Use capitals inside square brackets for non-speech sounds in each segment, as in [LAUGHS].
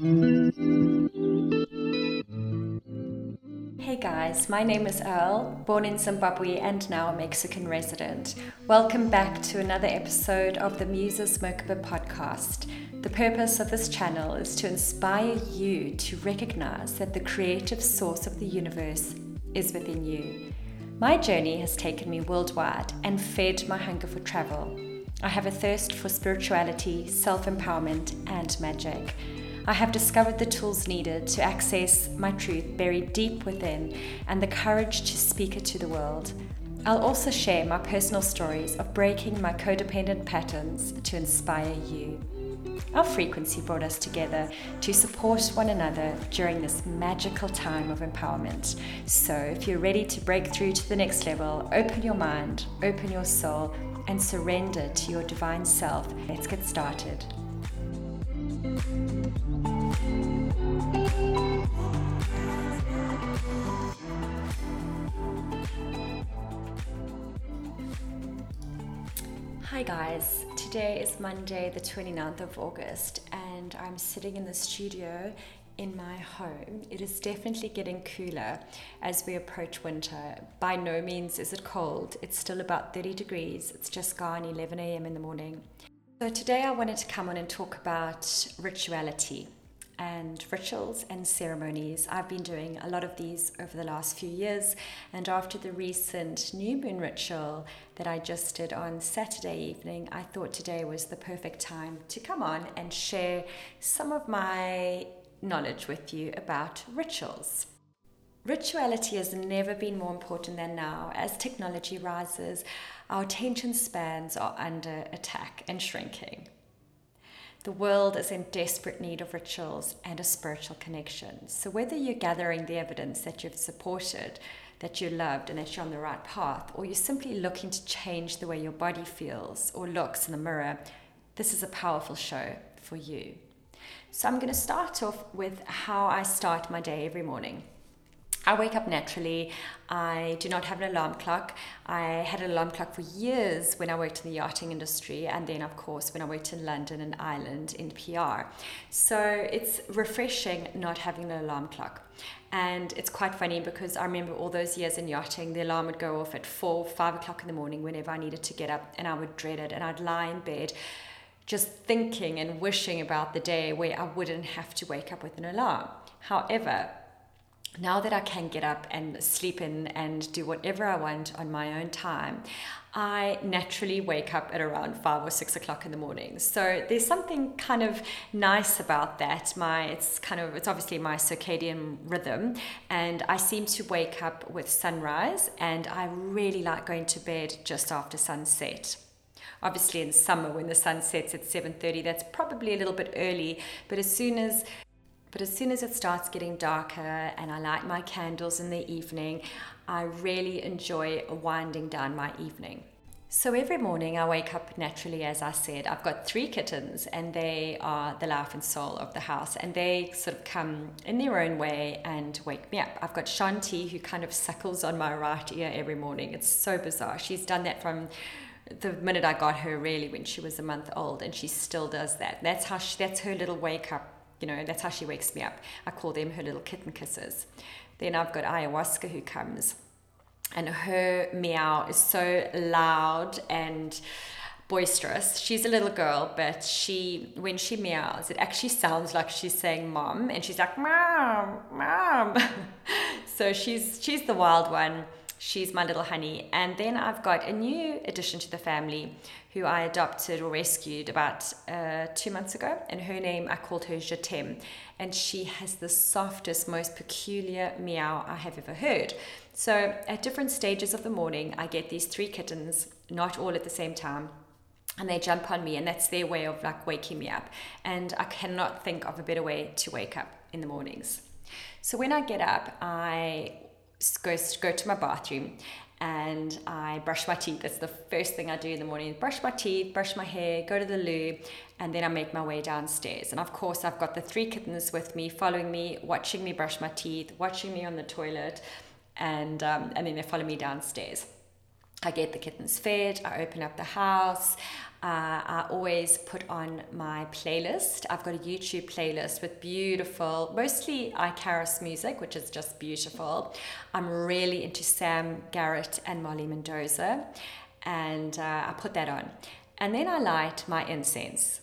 Hey guys, my name is Elle, born in Zimbabwe and now a Mexican resident. Welcome back to another episode of the Muses Merkaba podcast. The purpose of this channel is to inspire you to recognize that the creative source of the universe is within you. My journey has taken me worldwide and fed my hunger for travel. I have a thirst for spirituality, self empowerment, and magic. I have discovered the tools needed to access my truth buried deep within and the courage to speak it to the world. I'll also share my personal stories of breaking my codependent patterns to inspire you. Our frequency brought us together to support one another during this magical time of empowerment. So, if you're ready to break through to the next level, open your mind, open your soul, and surrender to your divine self. Let's get started. Hi guys, today is Monday, the 29th of August, and I'm sitting in the studio in my home. It is definitely getting cooler as we approach winter. By no means is it cold, it's still about 30 degrees. It's just gone 11 a.m. in the morning. So, today I wanted to come on and talk about rituality and rituals and ceremonies. I've been doing a lot of these over the last few years, and after the recent new moon ritual that I just did on Saturday evening, I thought today was the perfect time to come on and share some of my knowledge with you about rituals. Rituality has never been more important than now. As technology rises, our attention spans are under attack and shrinking. The world is in desperate need of rituals and a spiritual connection. So, whether you're gathering the evidence that you've supported, that you're loved, and that you're on the right path, or you're simply looking to change the way your body feels or looks in the mirror, this is a powerful show for you. So, I'm going to start off with how I start my day every morning. I wake up naturally. I do not have an alarm clock. I had an alarm clock for years when I worked in the yachting industry, and then, of course, when I worked in London and Ireland in PR. So it's refreshing not having an alarm clock. And it's quite funny because I remember all those years in yachting, the alarm would go off at four, five o'clock in the morning whenever I needed to get up, and I would dread it, and I'd lie in bed just thinking and wishing about the day where I wouldn't have to wake up with an alarm. However, now that I can get up and sleep in and do whatever I want on my own time, I naturally wake up at around five or six o'clock in the morning. So there's something kind of nice about that. My it's kind of it's obviously my circadian rhythm, and I seem to wake up with sunrise, and I really like going to bed just after sunset obviously in summer when the sun sets at 7:30 that's probably a little bit early but as soon as but as soon as it starts getting darker and I light my candles in the evening, I really enjoy winding down my evening. So every morning I wake up naturally, as I said. I've got three kittens, and they are the life and soul of the house, and they sort of come in their own way and wake me up. I've got Shanti, who kind of suckles on my right ear every morning. It's so bizarre. She's done that from the minute I got her, really, when she was a month old, and she still does that. That's how she, that's her little wake up you know, that's how she wakes me up. I call them her little kitten kisses. Then I've got ayahuasca who comes, and her meow is so loud and boisterous. She's a little girl, but she when she meows, it actually sounds like she's saying mom, and she's like mom, mom. [LAUGHS] so she's she's the wild one. She's my little honey. And then I've got a new addition to the family who I adopted or rescued about uh, two months ago. And her name, I called her Jatem. And she has the softest, most peculiar meow I have ever heard. So at different stages of the morning, I get these three kittens, not all at the same time and they jump on me and that's their way of like waking me up and i cannot think of a better way to wake up in the mornings so when i get up i go, go to my bathroom and I brush my teeth. That's the first thing I do in the morning. Brush my teeth, brush my hair, go to the loo, and then I make my way downstairs. And of course, I've got the three kittens with me, following me, watching me brush my teeth, watching me on the toilet, and um, and then they follow me downstairs. I get the kittens fed, I open up the house, Uh, I always put on my playlist. I've got a YouTube playlist with beautiful, mostly icaros music, which is just beautiful. I'm really into Sam Garrett and Molly Mendoza, and uh, I put that on. And then I light my incense.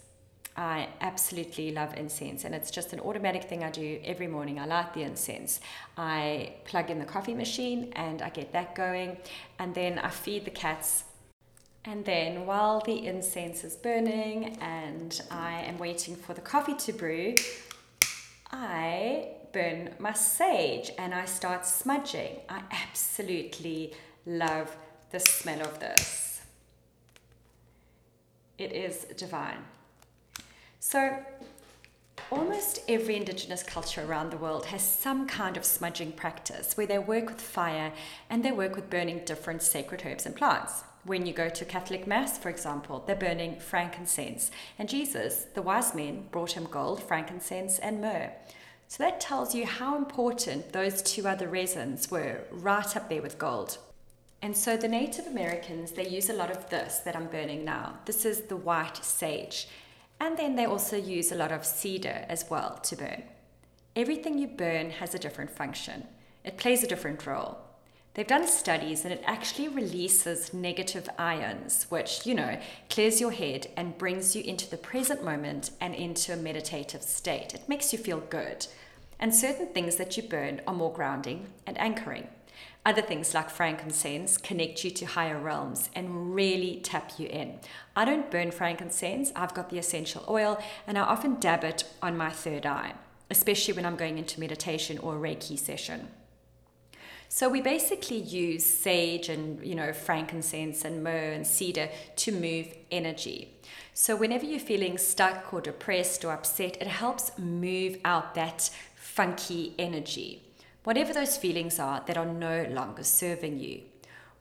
I absolutely love incense, and it's just an automatic thing I do every morning. I light the incense. I plug in the coffee machine and I get that going, and then I feed the cats. And then, while the incense is burning and I am waiting for the coffee to brew, I burn my sage and I start smudging. I absolutely love the smell of this. It is divine. So, almost every Indigenous culture around the world has some kind of smudging practice where they work with fire and they work with burning different sacred herbs and plants. When you go to Catholic Mass, for example, they're burning frankincense. And Jesus, the wise men, brought him gold, frankincense, and myrrh. So that tells you how important those two other resins were, right up there with gold. And so the Native Americans, they use a lot of this that I'm burning now. This is the white sage. And then they also use a lot of cedar as well to burn. Everything you burn has a different function, it plays a different role. They've done studies and it actually releases negative ions, which, you know, clears your head and brings you into the present moment and into a meditative state. It makes you feel good. And certain things that you burn are more grounding and anchoring. Other things like frankincense connect you to higher realms and really tap you in. I don't burn frankincense, I've got the essential oil, and I often dab it on my third eye, especially when I'm going into meditation or a Reiki session. So we basically use sage and you know frankincense and myrrh and cedar to move energy. So whenever you're feeling stuck or depressed or upset, it helps move out that funky energy whatever those feelings are that are no longer serving you.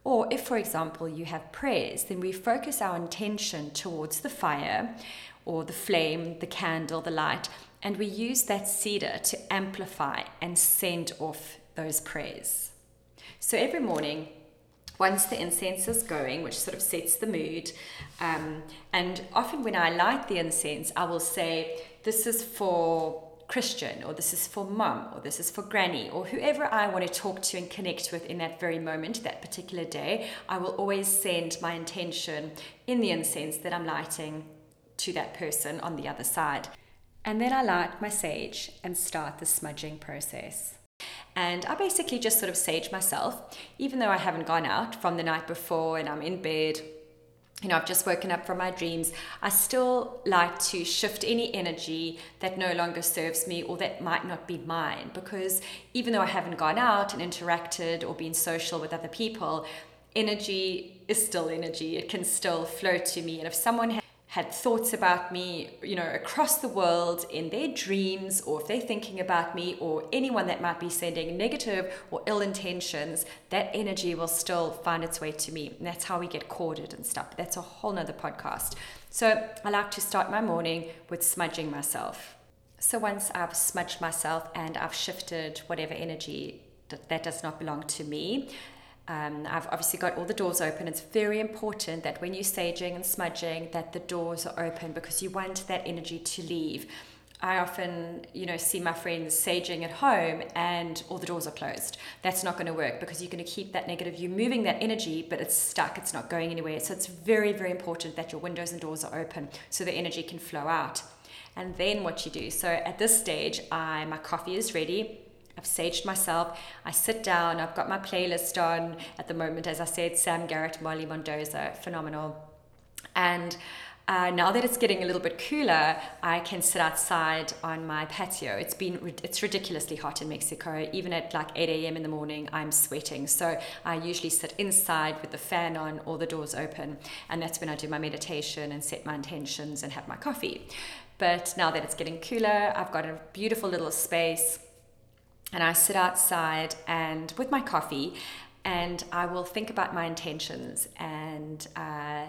Or if, for example, you have prayers, then we focus our intention towards the fire or the flame, the candle, the light, and we use that cedar to amplify and send off those prayers. So every morning, once the incense is going, which sort of sets the mood, um, and often when I light the incense, I will say, This is for Christian, or this is for mum, or this is for granny, or whoever I want to talk to and connect with in that very moment, that particular day, I will always send my intention in the incense that I'm lighting to that person on the other side. And then I light my sage and start the smudging process. And I basically just sort of sage myself, even though I haven't gone out from the night before and I'm in bed you know, I've just woken up from my dreams, I still like to shift any energy that no longer serves me or that might not be mine. Because even though I haven't gone out and interacted or been social with other people, energy is still energy. It can still flow to me. And if someone had thoughts about me, you know, across the world in their dreams, or if they're thinking about me, or anyone that might be sending negative or ill intentions, that energy will still find its way to me. And that's how we get corded and stuff. That's a whole nother podcast. So I like to start my morning with smudging myself. So once I've smudged myself and I've shifted whatever energy that does not belong to me, um, I've obviously got all the doors open. It's very important that when you're saging and smudging, that the doors are open because you want that energy to leave. I often, you know, see my friends saging at home and all the doors are closed. That's not going to work because you're going to keep that negative. You're moving that energy, but it's stuck. It's not going anywhere. So it's very, very important that your windows and doors are open so the energy can flow out. And then what you do. So at this stage, I my coffee is ready. I've saged myself. I sit down. I've got my playlist on at the moment. As I said, Sam Garrett, Molly Mendoza, phenomenal. And uh, now that it's getting a little bit cooler, I can sit outside on my patio. It's been it's ridiculously hot in Mexico. Even at like 8 a.m. in the morning, I'm sweating. So I usually sit inside with the fan on or the doors open, and that's when I do my meditation and set my intentions and have my coffee. But now that it's getting cooler, I've got a beautiful little space and I sit outside and with my coffee and I will think about my intentions and uh,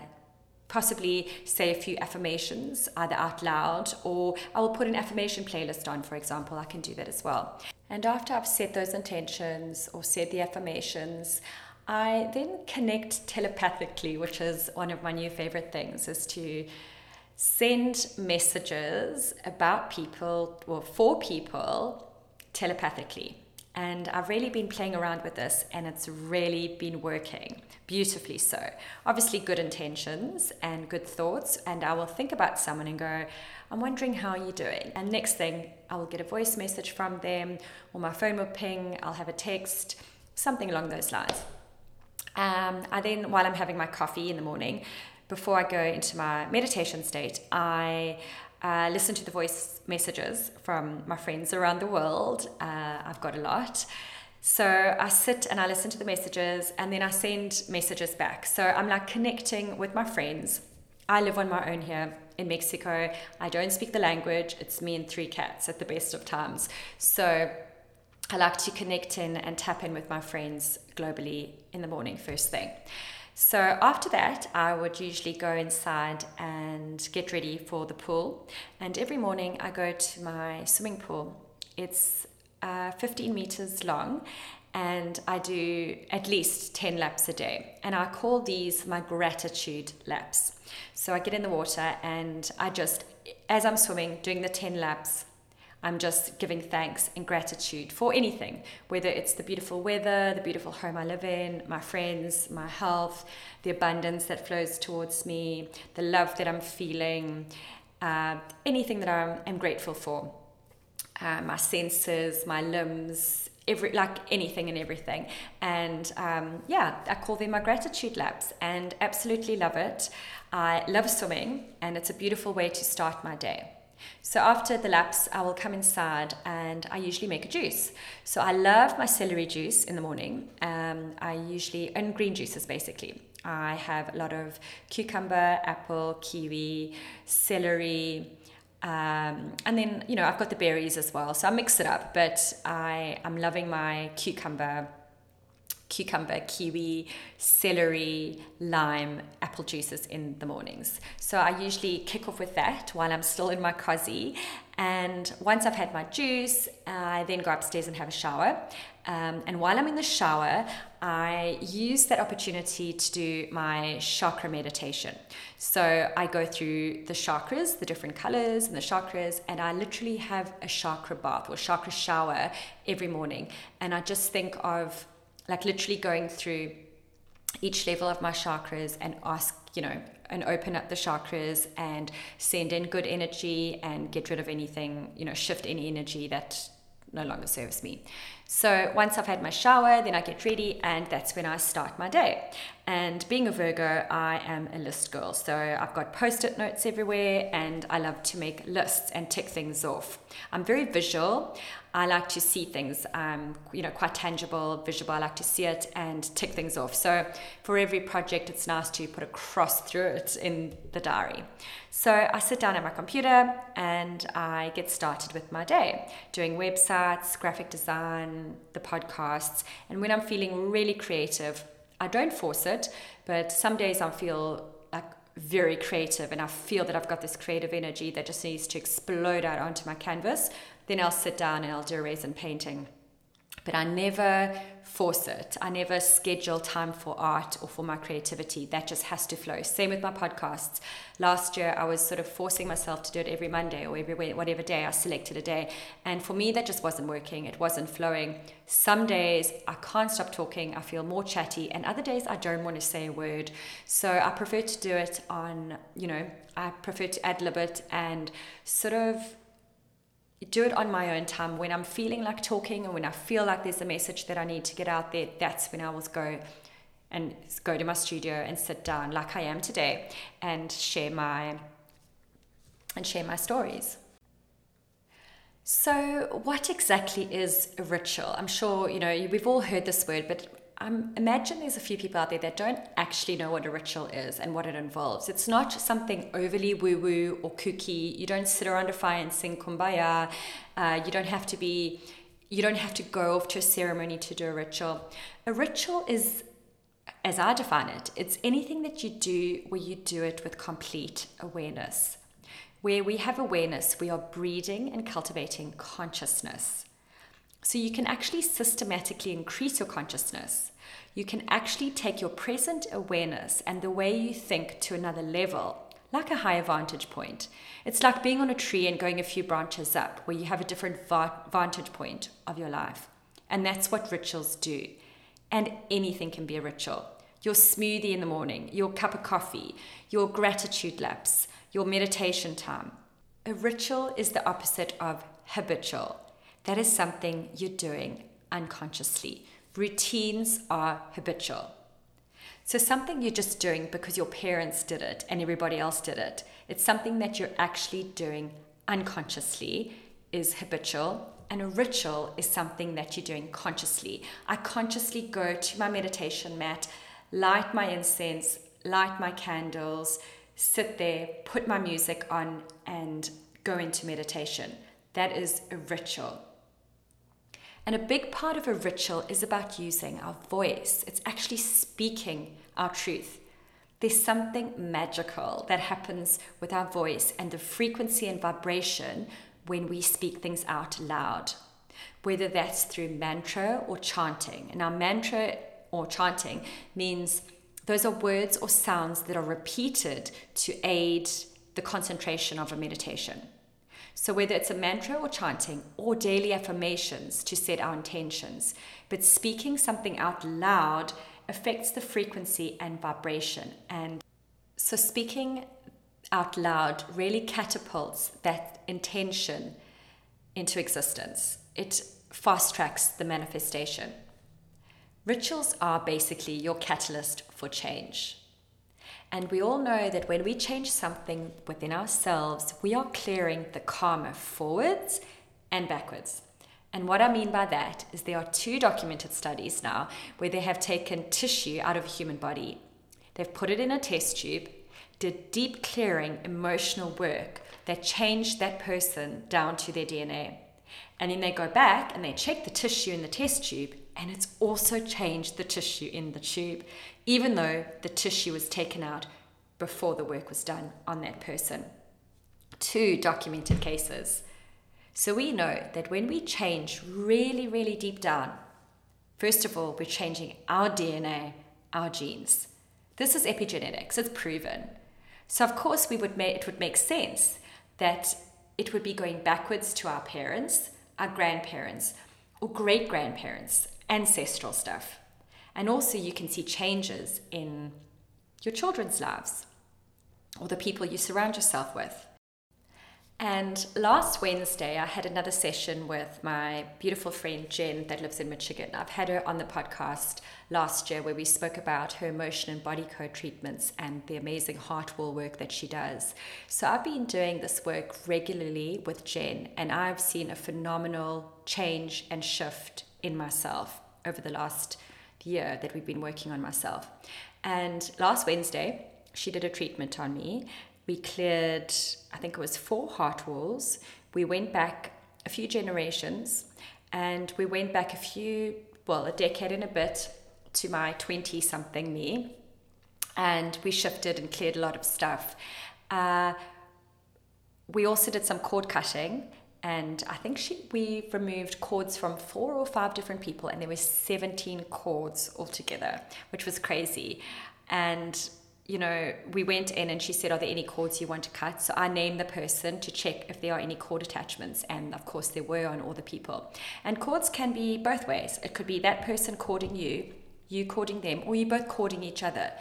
possibly say a few affirmations either out loud or I will put an affirmation playlist on, for example. I can do that as well. And after I've set those intentions or said the affirmations, I then connect telepathically, which is one of my new favorite things, is to send messages about people or for people telepathically. And I've really been playing around with this and it's really been working beautifully so. Obviously, good intentions and good thoughts. And I will think about someone and go, I'm wondering how you're doing. And next thing, I will get a voice message from them or my phone will ping, I'll have a text, something along those lines. Um, I then, while I'm having my coffee in the morning, before I go into my meditation state, I uh, listen to the voice messages from my friends around the world. Uh, I've got a lot. So I sit and I listen to the messages and then I send messages back. So I'm like connecting with my friends. I live on my own here in Mexico. I don't speak the language. It's me and three cats at the best of times. So I like to connect in and tap in with my friends globally in the morning, first thing. So after that, I would usually go inside and get ready for the pool. And every morning, I go to my swimming pool. It's uh, 15 meters long and I do at least 10 laps a day. And I call these my gratitude laps. So I get in the water and I just, as I'm swimming, doing the 10 laps, I'm just giving thanks and gratitude for anything, whether it's the beautiful weather, the beautiful home I live in, my friends, my health, the abundance that flows towards me, the love that I'm feeling, uh, anything that I'm, I'm grateful for. Uh, my senses, my limbs, every like anything and everything. And um, yeah, I call them my gratitude laps and absolutely love it. I love swimming and it's a beautiful way to start my day. So after the laps, I will come inside and I usually make a juice. So I love my celery juice in the morning. Um, I usually, and green juices basically. I have a lot of cucumber, apple, kiwi, celery, um, and then, you know, I've got the berries as well. So I mix it up, but I, I'm loving my cucumber cucumber, kiwi, celery, lime, apple juices in the mornings. So I usually kick off with that while I'm still in my cozy. And once I've had my juice, I then go upstairs and have a shower. Um, and while I'm in the shower, I use that opportunity to do my chakra meditation. So I go through the chakras, the different colors and the chakras, and I literally have a chakra bath or chakra shower every morning. And I just think of like literally going through each level of my chakras and ask, you know, and open up the chakras and send in good energy and get rid of anything, you know, shift any energy that no longer serves me. So once I've had my shower, then I get ready, and that's when I start my day. And being a Virgo, I am a list girl. So I've got post it notes everywhere, and I love to make lists and tick things off. I'm very visual. I like to see things, um, you know, quite tangible, visible. I like to see it and tick things off. So for every project, it's nice to put a cross through it in the diary. So I sit down at my computer and I get started with my day, doing websites, graphic design, the podcasts. And when I'm feeling really creative, I don't force it, but some days I feel like very creative and I feel that I've got this creative energy that just needs to explode out onto my canvas. Then I'll sit down and I'll do a resin painting but I never force it. I never schedule time for art or for my creativity. That just has to flow. Same with my podcasts. Last year, I was sort of forcing myself to do it every Monday or every whatever day I selected a day. And for me, that just wasn't working. It wasn't flowing. Some days I can't stop talking. I feel more chatty. And other days I don't want to say a word. So I prefer to do it on, you know, I prefer to ad lib it and sort of do it on my own time when I'm feeling like talking and when I feel like there's a message that I need to get out there. That's when I will go and go to my studio and sit down like I am today and share my and share my stories. So, what exactly is a ritual? I'm sure you know we've all heard this word, but imagine there's a few people out there that don't actually know what a ritual is and what it involves. It's not something overly woo woo or kooky. You don't sit around a fire and sing kumbaya. Uh, you don't have to be, you don't have to go off to a ceremony to do a ritual. A ritual is, as I define it, it's anything that you do where you do it with complete awareness. Where we have awareness, we are breeding and cultivating consciousness. So you can actually systematically increase your consciousness. You can actually take your present awareness and the way you think to another level, like a higher vantage point. It's like being on a tree and going a few branches up, where you have a different vantage point of your life. And that's what rituals do. And anything can be a ritual. Your smoothie in the morning, your cup of coffee, your gratitude laps, your meditation time. A ritual is the opposite of habitual. That is something you're doing unconsciously. Routines are habitual. So, something you're just doing because your parents did it and everybody else did it, it's something that you're actually doing unconsciously, is habitual. And a ritual is something that you're doing consciously. I consciously go to my meditation mat, light my incense, light my candles, sit there, put my music on, and go into meditation. That is a ritual. And a big part of a ritual is about using our voice. It's actually speaking our truth. There's something magical that happens with our voice and the frequency and vibration when we speak things out loud, whether that's through mantra or chanting. And our mantra or chanting means those are words or sounds that are repeated to aid the concentration of a meditation. So, whether it's a mantra or chanting or daily affirmations to set our intentions, but speaking something out loud affects the frequency and vibration. And so, speaking out loud really catapults that intention into existence. It fast tracks the manifestation. Rituals are basically your catalyst for change. And we all know that when we change something within ourselves, we are clearing the karma forwards and backwards. And what I mean by that is there are two documented studies now where they have taken tissue out of a human body. They've put it in a test tube, did deep clearing emotional work that changed that person down to their DNA. And then they go back and they check the tissue in the test tube and it's also changed the tissue in the tube, even though the tissue was taken out before the work was done on that person. Two documented cases. So we know that when we change really, really deep down, first of all, we're changing our DNA, our genes. This is epigenetics, it's proven. So of course we would make, it would make sense that it would be going backwards to our parents, our grandparents, or great grandparents, ancestral stuff. And also, you can see changes in your children's lives or the people you surround yourself with. And last Wednesday, I had another session with my beautiful friend Jen that lives in Michigan. I've had her on the podcast last year where we spoke about her emotion and body code treatments and the amazing heart wall work that she does. So I've been doing this work regularly with Jen, and I've seen a phenomenal change and shift in myself over the last year that we've been working on myself. And last Wednesday, she did a treatment on me we cleared, I think it was four heart walls. We went back a few generations and we went back a few, well, a decade and a bit to my 20 something me. And we shifted and cleared a lot of stuff. Uh, we also did some cord cutting and I think she we removed cords from four or five different people, and there were 17 cords altogether, which was crazy. And you know, we went in and she said, Are there any cords you want to cut? So I named the person to check if there are any cord attachments. And of course, there were on all the people. And cords can be both ways it could be that person cording you, you cording them, or you both cording each other.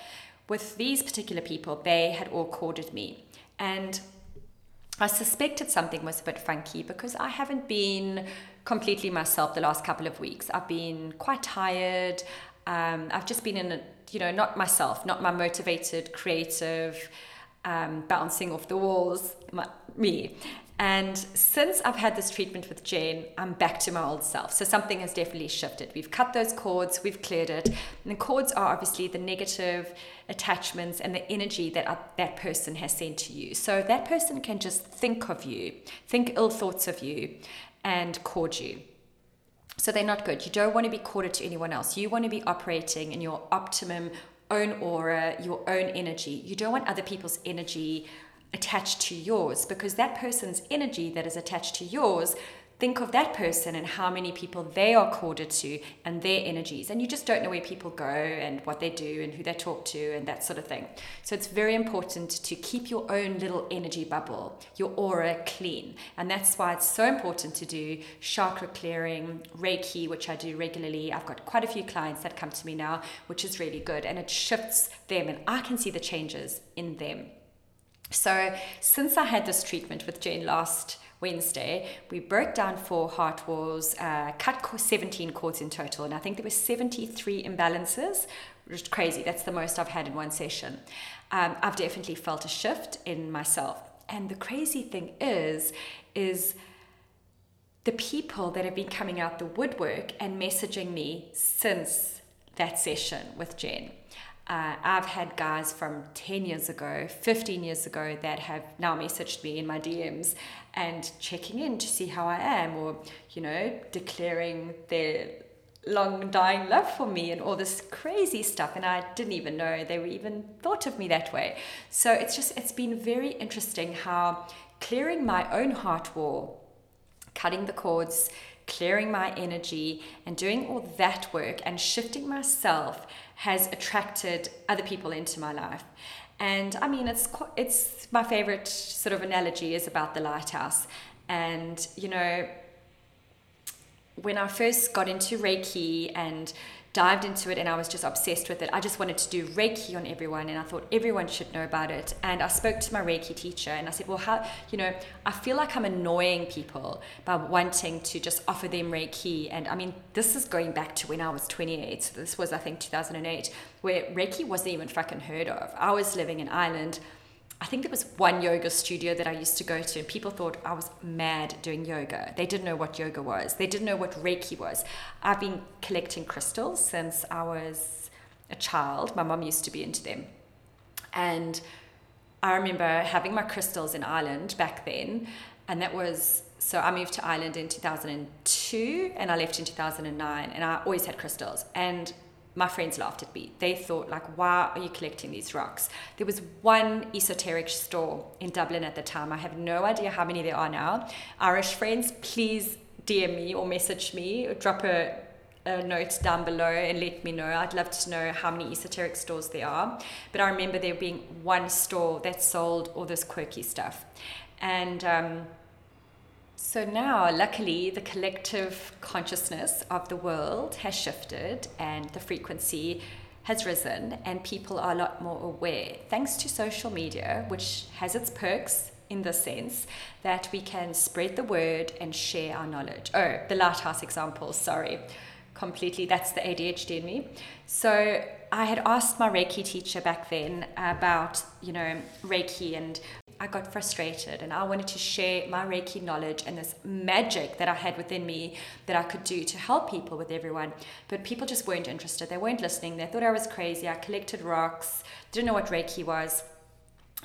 With these particular people, they had all corded me. And I suspected something was a bit funky because I haven't been completely myself the last couple of weeks. I've been quite tired. Um, I've just been in a you know, not myself, not my motivated, creative, um, bouncing off the walls, my, me. And since I've had this treatment with Jane, I'm back to my old self. So something has definitely shifted. We've cut those cords, we've cleared it. And the cords are obviously the negative attachments and the energy that that person has sent to you. So that person can just think of you, think ill thoughts of you, and cord you. So they're not good. You don't want to be corded to anyone else. You want to be operating in your optimum own aura, your own energy. You don't want other people's energy attached to yours because that person's energy that is attached to yours think of that person and how many people they are corded to and their energies. And you just don't know where people go and what they do and who they talk to and that sort of thing. So it's very important to keep your own little energy bubble, your aura clean. And that's why it's so important to do chakra clearing, Reiki, which I do regularly. I've got quite a few clients that come to me now, which is really good. And it shifts them, and I can see the changes in them. So, since I had this treatment with Jen last Wednesday, we broke down four heart walls, uh, cut 17 cords in total, and I think there were 73 imbalances, which is crazy. That's the most I've had in one session. Um, I've definitely felt a shift in myself. And the crazy thing is, is the people that have been coming out the woodwork and messaging me since that session with Jen. Uh, I've had guys from 10 years ago, 15 years ago that have now messaged me in my DMs and checking in to see how I am or, you know, declaring their long dying love for me and all this crazy stuff. And I didn't even know they were even thought of me that way. So it's just, it's been very interesting how clearing my own heart wall, cutting the cords, clearing my energy, and doing all that work and shifting myself has attracted other people into my life. And I mean, it's it's my favorite sort of analogy is about the lighthouse. And you know, when I first got into Reiki and dived into it and I was just obsessed with it. I just wanted to do Reiki on everyone and I thought everyone should know about it. And I spoke to my Reiki teacher and I said, Well, how, you know, I feel like I'm annoying people by wanting to just offer them Reiki. And I mean, this is going back to when I was 28. So this was, I think, 2008, where Reiki wasn't even fucking heard of. I was living in Ireland. I think there was one yoga studio that I used to go to, and people thought I was mad doing yoga. They didn't know what yoga was, they didn't know what Reiki was. I've been collecting crystals since I was a child. My mom used to be into them. And I remember having my crystals in Ireland back then, and that was so I moved to Ireland in 2002 and I left in 2009, and I always had crystals. And my friends laughed at me. They thought, like, why are you collecting these rocks? There was one esoteric store in Dublin at the time. I have no idea how many there are now. Irish friends, please DM me or message me, or drop a, a note down below and let me know. I'd love to know how many esoteric stores there are. But I remember there being one store that sold all this quirky stuff. And um, so now, luckily, the collective consciousness of the world has shifted and the frequency has risen, and people are a lot more aware thanks to social media, which has its perks in the sense that we can spread the word and share our knowledge. Oh, the lighthouse example, sorry, completely, that's the ADHD in me. So I had asked my Reiki teacher back then about, you know, Reiki and I got frustrated and I wanted to share my Reiki knowledge and this magic that I had within me that I could do to help people with everyone. But people just weren't interested. They weren't listening. They thought I was crazy. I collected rocks, didn't know what Reiki was.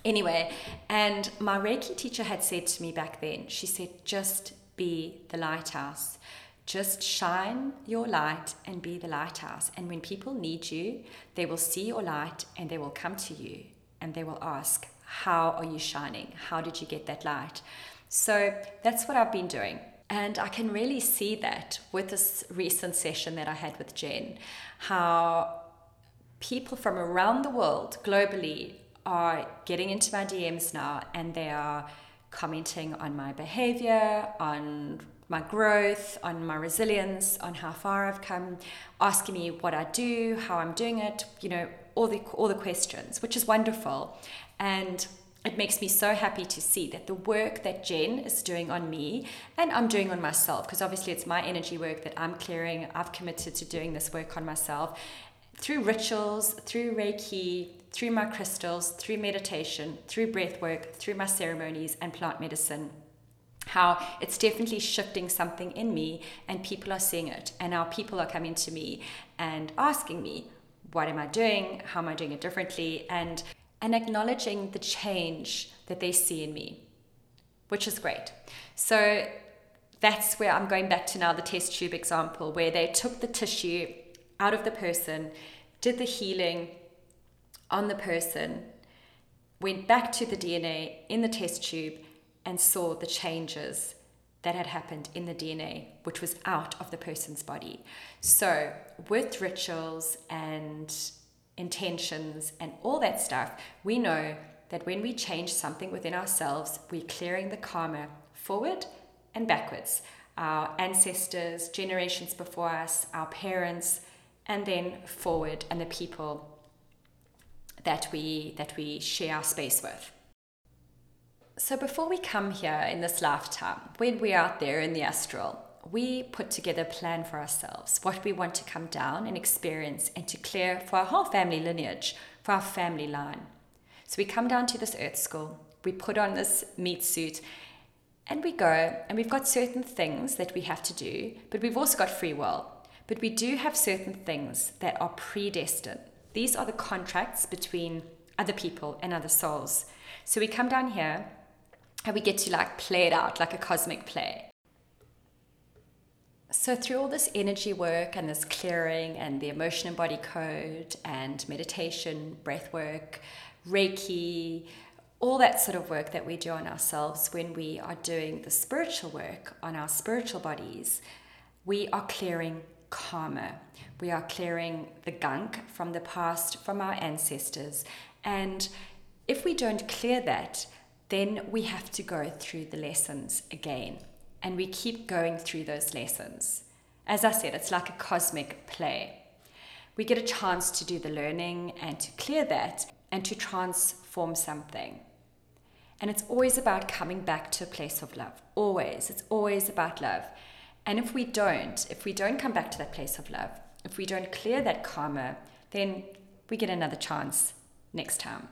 Anyway, and my Reiki teacher had said to me back then, she said, just be the lighthouse. Just shine your light and be the lighthouse. And when people need you, they will see your light and they will come to you and they will ask, how are you shining? How did you get that light? So that's what I've been doing. And I can really see that with this recent session that I had with Jen, how people from around the world globally are getting into my DMs now and they are commenting on my behavior, on my growth, on my resilience, on how far I've come, asking me what I do, how I'm doing it, you know, all the all the questions, which is wonderful. And it makes me so happy to see that the work that Jen is doing on me and I'm doing on myself, because obviously it's my energy work that I'm clearing. I've committed to doing this work on myself through rituals, through Reiki, through my crystals, through meditation, through breath work, through my ceremonies and plant medicine. How it's definitely shifting something in me, and people are seeing it. And now people are coming to me and asking me, What am I doing? How am I doing it differently? And and acknowledging the change that they see in me, which is great. So that's where I'm going back to now the test tube example, where they took the tissue out of the person, did the healing on the person, went back to the DNA in the test tube, and saw the changes that had happened in the DNA, which was out of the person's body. So, with rituals and intentions and all that stuff, we know that when we change something within ourselves, we're clearing the karma forward and backwards. Our ancestors, generations before us, our parents, and then forward, and the people that we that we share our space with. So before we come here in this lifetime, when we're out there in the astral, we put together a plan for ourselves, what we want to come down and experience and to clear for our whole family lineage, for our family line. So we come down to this earth school, we put on this meat suit, and we go, and we've got certain things that we have to do, but we've also got free will. But we do have certain things that are predestined. These are the contracts between other people and other souls. So we come down here and we get to like play it out like a cosmic play. So, through all this energy work and this clearing and the emotion and body code and meditation, breath work, Reiki, all that sort of work that we do on ourselves when we are doing the spiritual work on our spiritual bodies, we are clearing karma. We are clearing the gunk from the past, from our ancestors. And if we don't clear that, then we have to go through the lessons again and we keep going through those lessons. As I said, it's like a cosmic play. We get a chance to do the learning and to clear that and to transform something. And it's always about coming back to a place of love. Always. It's always about love. And if we don't, if we don't come back to that place of love, if we don't clear that karma, then we get another chance next time.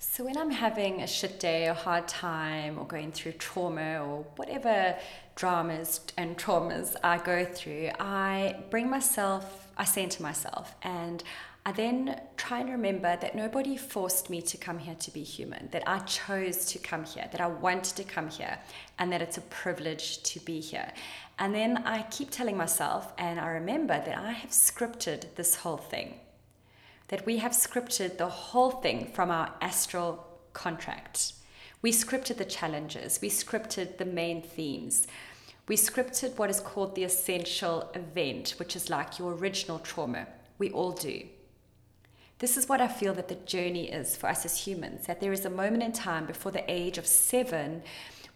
So, when I'm having a shit day, or a hard time, or going through trauma, or whatever dramas and traumas I go through, I bring myself, I center myself, and I then try and remember that nobody forced me to come here to be human, that I chose to come here, that I wanted to come here, and that it's a privilege to be here. And then I keep telling myself, and I remember that I have scripted this whole thing that we have scripted the whole thing from our astral contract. We scripted the challenges, we scripted the main themes. We scripted what is called the essential event, which is like your original trauma. We all do. This is what I feel that the journey is for us as humans that there is a moment in time before the age of seven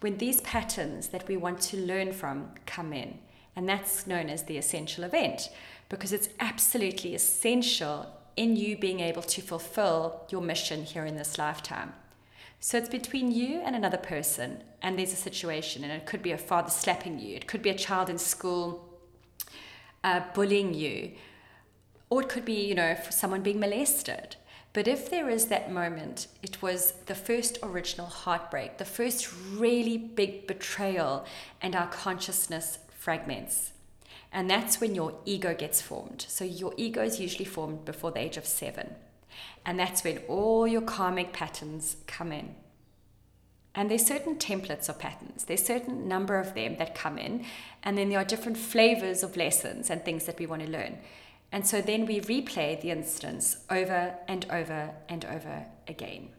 when these patterns that we want to learn from come in. And that's known as the essential event because it's absolutely essential in you being able to fulfill your mission here in this lifetime. So it's between you and another person, and there's a situation, and it could be a father slapping you, it could be a child in school uh, bullying you, or it could be, you know, for someone being molested. But if there is that moment, it was the first original heartbreak, the first really big betrayal, and our consciousness fragments. And that's when your ego gets formed. So your ego is usually formed before the age of seven. And that's when all your karmic patterns come in. And there's certain templates of patterns. There's certain number of them that come in, and then there are different flavors of lessons and things that we want to learn. And so then we replay the instance over and over and over again.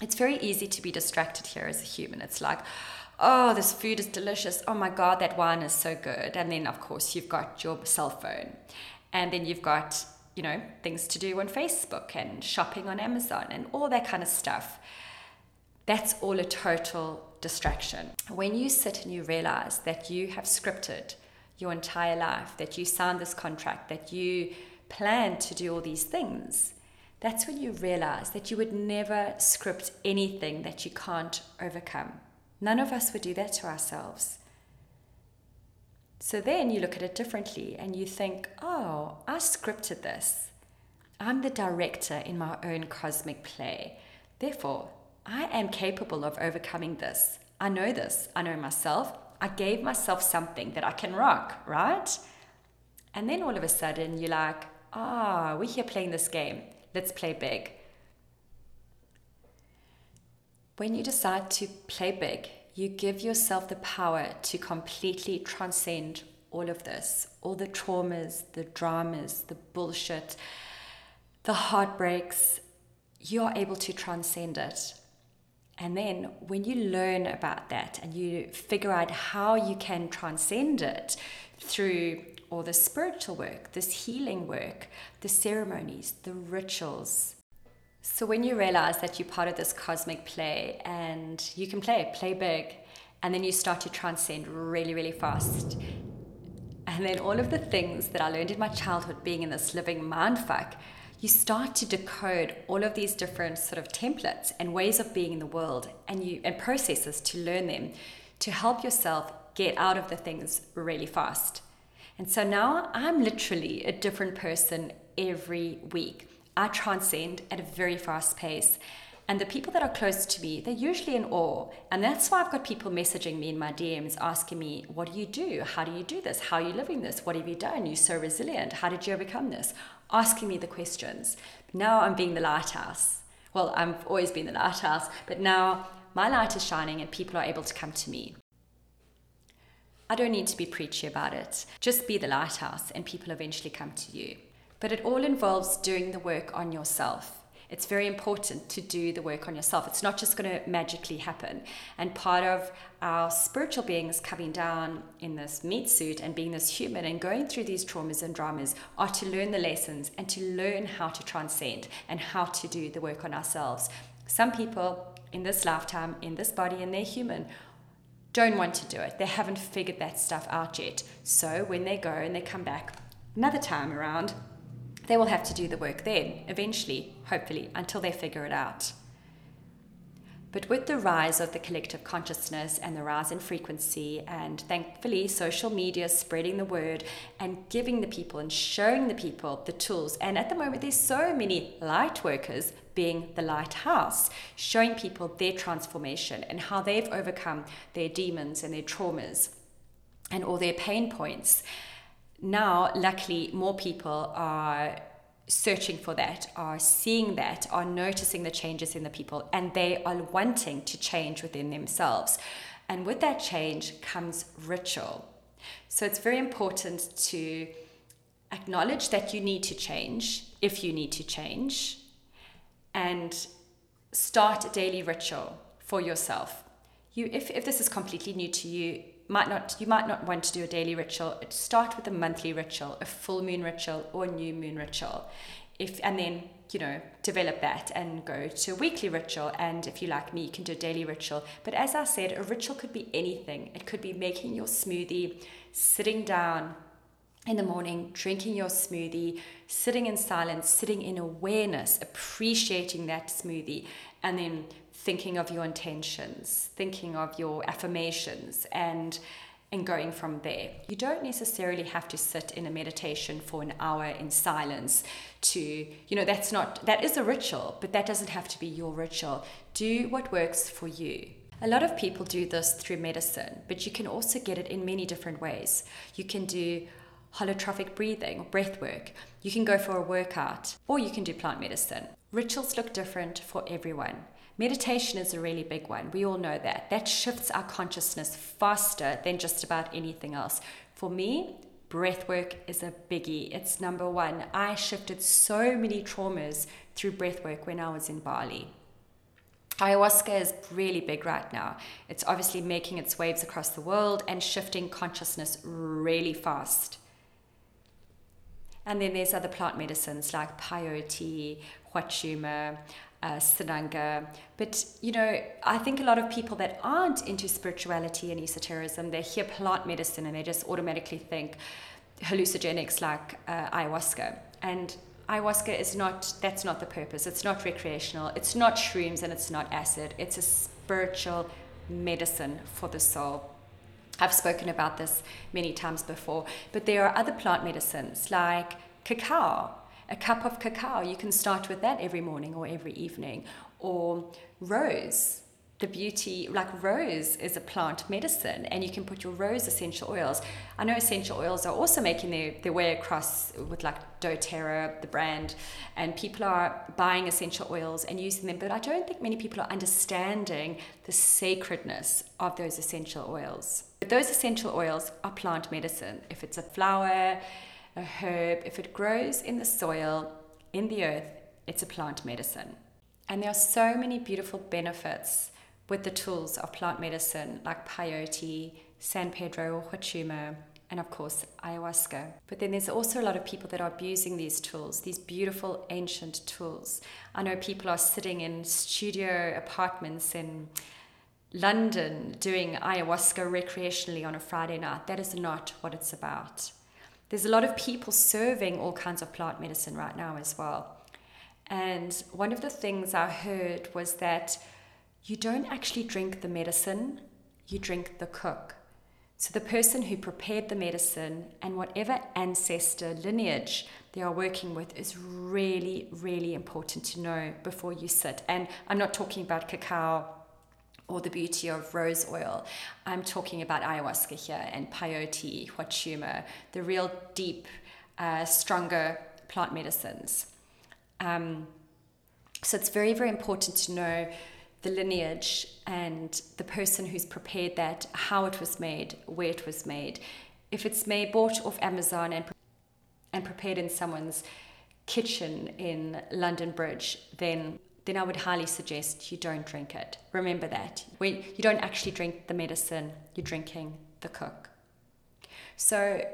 It's very easy to be distracted here as a human. It's like, oh, this food is delicious. Oh my God, that wine is so good. And then, of course, you've got your cell phone. And then you've got, you know, things to do on Facebook and shopping on Amazon and all that kind of stuff. That's all a total distraction. When you sit and you realize that you have scripted your entire life, that you signed this contract, that you plan to do all these things, that's when you realize that you would never script anything that you can't overcome. None of us would do that to ourselves. So then you look at it differently and you think, oh, I scripted this. I'm the director in my own cosmic play. Therefore, I am capable of overcoming this. I know this. I know myself. I gave myself something that I can rock, right? And then all of a sudden you're like, ah, oh, we're here playing this game. Let's play big. When you decide to play big, you give yourself the power to completely transcend all of this, all the traumas, the dramas, the bullshit, the heartbreaks. You are able to transcend it. And then when you learn about that and you figure out how you can transcend it through all the spiritual work, this healing work, the ceremonies, the rituals. So when you realize that you're part of this cosmic play and you can play, play big, and then you start to transcend really, really fast. And then all of the things that I learned in my childhood being in this living mindfuck you start to decode all of these different sort of templates and ways of being in the world and you and processes to learn them to help yourself get out of the things really fast. And so now I'm literally a different person every week. I transcend at a very fast pace. And the people that are close to me, they're usually in awe. And that's why I've got people messaging me in my DMs asking me, What do you do? How do you do this? How are you living this? What have you done? You're so resilient. How did you overcome this? asking me the questions. Now I'm being the lighthouse. Well, I've always been the lighthouse, but now my light is shining and people are able to come to me. I don't need to be preachy about it. Just be the lighthouse and people eventually come to you. But it all involves doing the work on yourself it's very important to do the work on yourself. It's not just going to magically happen. And part of our spiritual beings coming down in this meat suit and being this human and going through these traumas and dramas are to learn the lessons and to learn how to transcend and how to do the work on ourselves. Some people in this lifetime, in this body, and they're human, don't want to do it. They haven't figured that stuff out yet. So when they go and they come back another time around, they will have to do the work then, eventually, hopefully, until they figure it out. But with the rise of the collective consciousness and the rise in frequency, and thankfully social media spreading the word and giving the people and showing the people the tools, and at the moment there's so many light workers being the lighthouse, showing people their transformation and how they've overcome their demons and their traumas and all their pain points now, luckily, more people are searching for that, are seeing that, are noticing the changes in the people, and they are wanting to change within themselves. And with that change comes ritual. So it's very important to acknowledge that you need to change if you need to change and start a daily ritual for yourself. You, if, if this is completely new to you, might not you might not want to do a daily ritual. Start with a monthly ritual a full moon ritual or a new moon ritual. If and then you know develop that and go to a weekly ritual. And if you like me you can do a daily ritual. But as i said a ritual could be anything. It could be making your smoothie sitting down in the morning, drinking your smoothie, sitting in silence, sitting in awareness, appreciating that smoothie, and then thinking of your intentions, thinking of your affirmations, and and going from there. You don't necessarily have to sit in a meditation for an hour in silence to, you know, that's not, that is a ritual, but that doesn't have to be your ritual. Do what works for you. A lot of people do this through medicine, but you can also get it in many different ways. You can do holotropic breathing, or breath work. You can go for a workout, or you can do plant medicine. Rituals look different for everyone. Meditation is a really big one. We all know that. That shifts our consciousness faster than just about anything else. For me, breath work is a biggie. It's number one. I shifted so many traumas through breath work when I was in Bali. Ayahuasca is really big right now. It's obviously making its waves across the world and shifting consciousness really fast. And then there's other plant medicines like peyote, huachuma, uh, Sananga. But, you know, I think a lot of people that aren't into spirituality and esotericism, they hear plant medicine and they just automatically think hallucinogenics like uh, ayahuasca. And ayahuasca is not, that's not the purpose. It's not recreational. It's not shrooms and it's not acid. It's a spiritual medicine for the soul. I've spoken about this many times before, but there are other plant medicines like cacao a cup of cacao, you can start with that every morning or every evening. Or rose, the beauty, like rose is a plant medicine, and you can put your rose essential oils. I know essential oils are also making their, their way across with like doTERRA, the brand, and people are buying essential oils and using them, but I don't think many people are understanding the sacredness of those essential oils. But those essential oils are plant medicine. If it's a flower, a herb, if it grows in the soil, in the earth, it's a plant medicine. And there are so many beautiful benefits with the tools of plant medicine like peyote, San Pedro or Huachuma, and of course ayahuasca. But then there's also a lot of people that are abusing these tools, these beautiful ancient tools. I know people are sitting in studio apartments in London doing ayahuasca recreationally on a Friday night. That is not what it's about. There's a lot of people serving all kinds of plant medicine right now as well. And one of the things I heard was that you don't actually drink the medicine, you drink the cook. So the person who prepared the medicine and whatever ancestor lineage they are working with is really, really important to know before you sit. And I'm not talking about cacao or the beauty of rose oil. I'm talking about ayahuasca here and peyote, huachuma, the real deep, uh, stronger plant medicines. Um, so it's very, very important to know the lineage and the person who's prepared that, how it was made, where it was made. If it's made bought off Amazon and and prepared in someone's kitchen in London Bridge, then then I would highly suggest you don't drink it. Remember that. When you don't actually drink the medicine, you're drinking the cook. So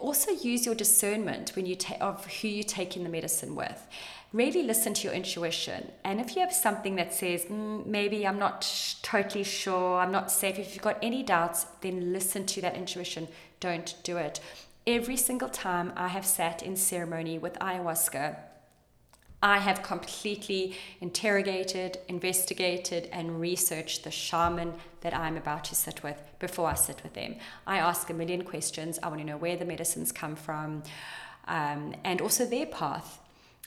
also use your discernment when you ta- of who you're taking the medicine with. Really listen to your intuition. And if you have something that says, mm, maybe I'm not sh- totally sure, I'm not safe, if you've got any doubts, then listen to that intuition. Don't do it. Every single time I have sat in ceremony with ayahuasca, I have completely interrogated, investigated, and researched the shaman that I'm about to sit with before I sit with them. I ask a million questions. I want to know where the medicines come from um, and also their path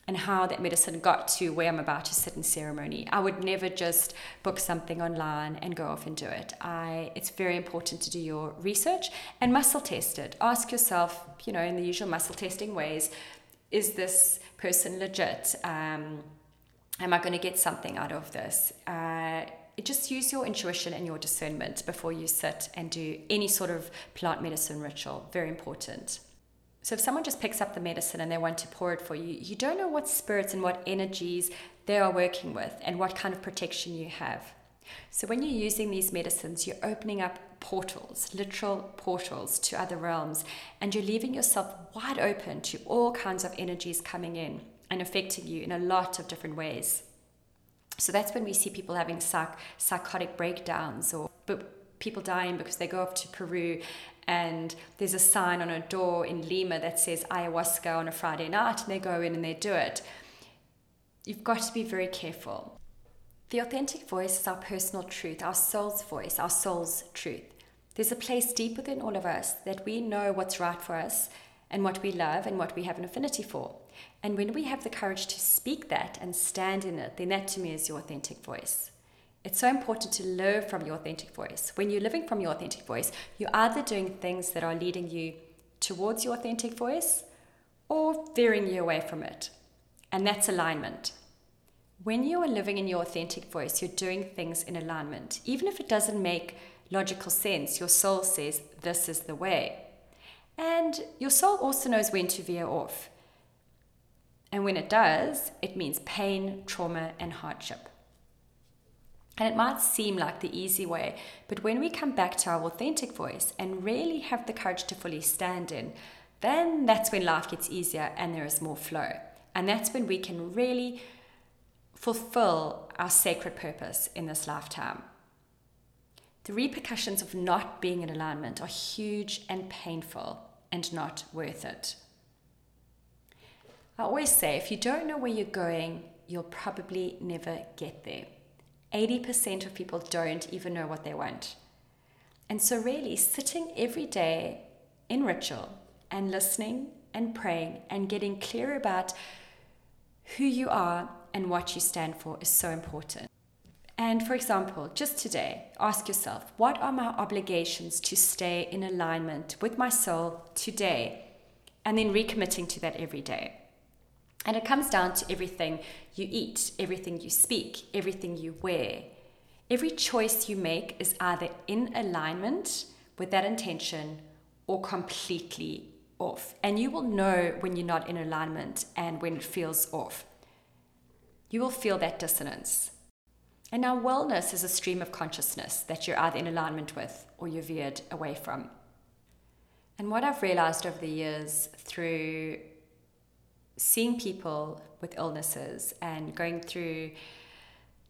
and how that medicine got to where I'm about to sit in ceremony. I would never just book something online and go off and do it. I, it's very important to do your research and muscle test it. Ask yourself, you know, in the usual muscle testing ways, is this person legit? Um, am I going to get something out of this? Uh, just use your intuition and your discernment before you sit and do any sort of plant medicine ritual. Very important. So, if someone just picks up the medicine and they want to pour it for you, you don't know what spirits and what energies they are working with and what kind of protection you have. So, when you're using these medicines, you're opening up portals, literal portals to other realms, and you're leaving yourself wide open to all kinds of energies coming in and affecting you in a lot of different ways. So that's when we see people having psych- psychotic breakdowns or people dying because they go up to Peru and there's a sign on a door in Lima that says ayahuasca on a Friday night and they go in and they do it. You've got to be very careful. The authentic voice is our personal truth, our soul's voice, our soul's truth. There's a place deep within all of us that we know what's right for us and what we love and what we have an affinity for. And when we have the courage to speak that and stand in it, then that to me is your authentic voice. It's so important to live from your authentic voice. When you're living from your authentic voice, you're either doing things that are leading you towards your authentic voice or veering you away from it. And that's alignment. When you are living in your authentic voice, you're doing things in alignment. Even if it doesn't make logical sense, your soul says, This is the way. And your soul also knows when to veer off. And when it does, it means pain, trauma, and hardship. And it might seem like the easy way, but when we come back to our authentic voice and really have the courage to fully stand in, then that's when life gets easier and there is more flow. And that's when we can really fulfill our sacred purpose in this lifetime. The repercussions of not being in alignment are huge and painful and not worth it. I always say if you don't know where you're going, you'll probably never get there. 80% of people don't even know what they want. And so, really, sitting every day in ritual and listening and praying and getting clear about who you are and what you stand for is so important. And for example, just today, ask yourself what are my obligations to stay in alignment with my soul today? And then recommitting to that every day. And it comes down to everything you eat, everything you speak, everything you wear. Every choice you make is either in alignment with that intention or completely off. And you will know when you're not in alignment and when it feels off. You will feel that dissonance. And now, wellness is a stream of consciousness that you're either in alignment with or you're veered away from. And what I've realized over the years through seeing people with illnesses and going through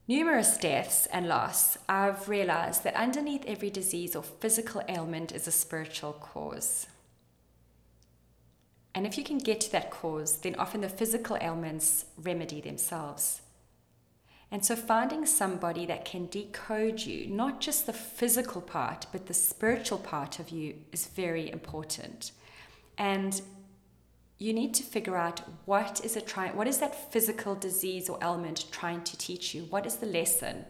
numerous deaths and loss, I've realized that underneath every disease or physical ailment is a spiritual cause. And if you can get to that cause, then often the physical ailments remedy themselves. And so finding somebody that can decode you, not just the physical part, but the spiritual part of you, is very important. And you need to figure out what is what is that physical disease or ailment trying to teach you? What is the lesson?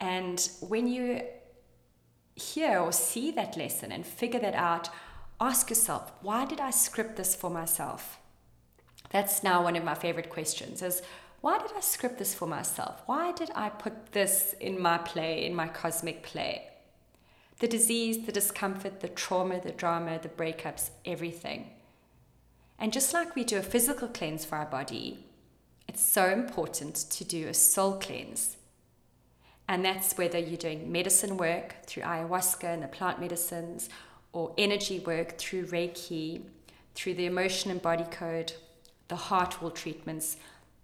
And when you hear or see that lesson and figure that out ask yourself why did i script this for myself? That's now one of my favorite questions is why did i script this for myself why did i put this in my play in my cosmic play the disease the discomfort the trauma the drama the breakups everything and just like we do a physical cleanse for our body, it's so important to do a soul cleanse. And that's whether you're doing medicine work through ayahuasca and the plant medicines, or energy work through Reiki, through the emotion and body code, the heart wall treatments.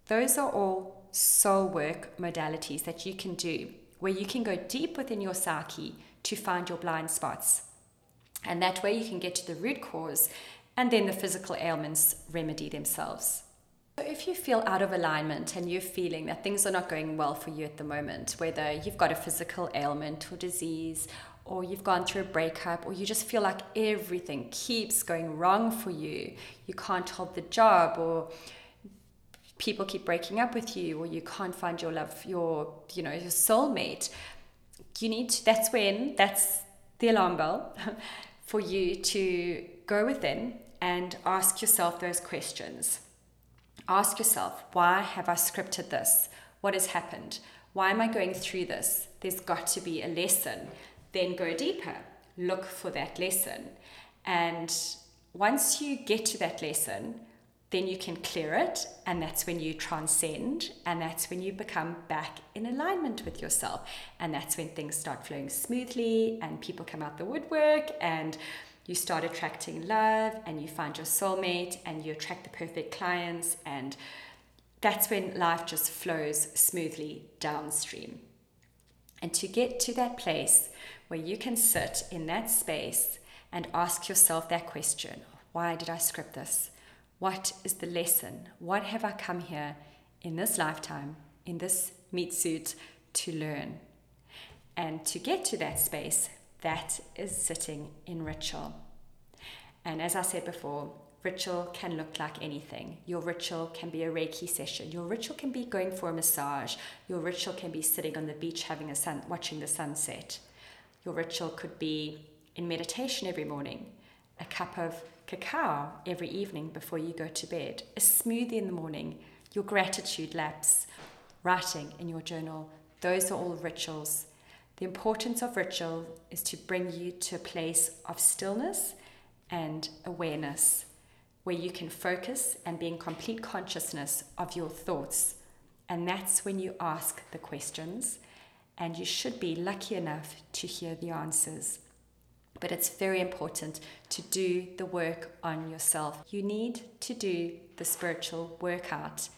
Those are all soul work modalities that you can do where you can go deep within your psyche to find your blind spots. And that way you can get to the root cause and then the physical ailments remedy themselves. So if you feel out of alignment and you're feeling that things are not going well for you at the moment, whether you've got a physical ailment or disease, or you've gone through a breakup, or you just feel like everything keeps going wrong for you, you can't hold the job, or people keep breaking up with you, or you can't find your love, your you know your soulmate, you need to. That's when that's the alarm bell [LAUGHS] for you to go within and ask yourself those questions. Ask yourself, why have I scripted this? What has happened? Why am I going through this? There's got to be a lesson. Then go deeper. Look for that lesson. And once you get to that lesson, then you can clear it. And that's when you transcend. And that's when you become back in alignment with yourself. And that's when things start flowing smoothly and people come out the woodwork and you start attracting love and you find your soulmate and you attract the perfect clients and that's when life just flows smoothly downstream. And to get to that place where you can sit in that space and ask yourself that question why did I script this? What is the lesson? What have I come here in this lifetime, in this meat suit, to learn? And to get to that space, that is sitting in ritual. And as I said before, ritual can look like anything. Your ritual can be a Reiki session. Your ritual can be going for a massage. Your ritual can be sitting on the beach having a sun, watching the sunset. Your ritual could be in meditation every morning, a cup of cacao every evening before you go to bed, a smoothie in the morning, your gratitude laps, writing in your journal. Those are all rituals the importance of ritual is to bring you to a place of stillness and awareness where you can focus and be in complete consciousness of your thoughts. And that's when you ask the questions, and you should be lucky enough to hear the answers. But it's very important to do the work on yourself. You need to do the spiritual workout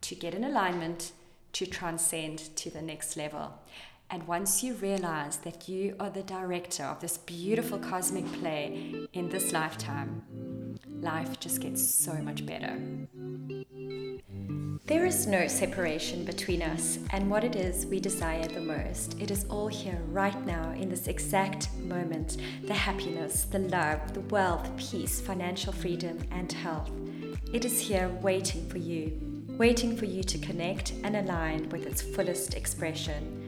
to get in alignment, to transcend to the next level. And once you realize that you are the director of this beautiful cosmic play in this lifetime, life just gets so much better. There is no separation between us and what it is we desire the most. It is all here right now in this exact moment the happiness, the love, the wealth, peace, financial freedom, and health. It is here waiting for you, waiting for you to connect and align with its fullest expression.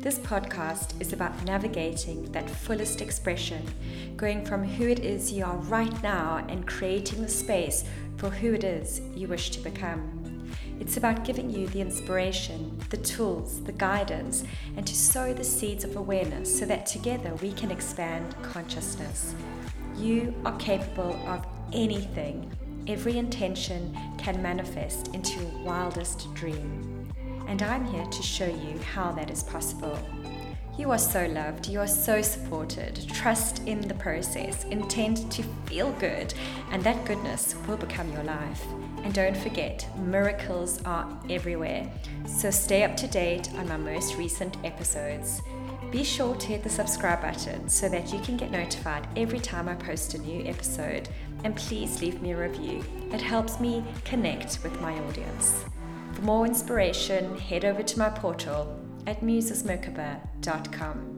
This podcast is about navigating that fullest expression, going from who it is you are right now and creating the space for who it is you wish to become. It's about giving you the inspiration, the tools, the guidance, and to sow the seeds of awareness so that together we can expand consciousness. You are capable of anything. Every intention can manifest into your wildest dream. And I'm here to show you how that is possible. You are so loved, you are so supported. Trust in the process, intend to feel good, and that goodness will become your life. And don't forget, miracles are everywhere. So stay up to date on my most recent episodes. Be sure to hit the subscribe button so that you can get notified every time I post a new episode. And please leave me a review, it helps me connect with my audience. For more inspiration, head over to my portal at musesmerkaba.com.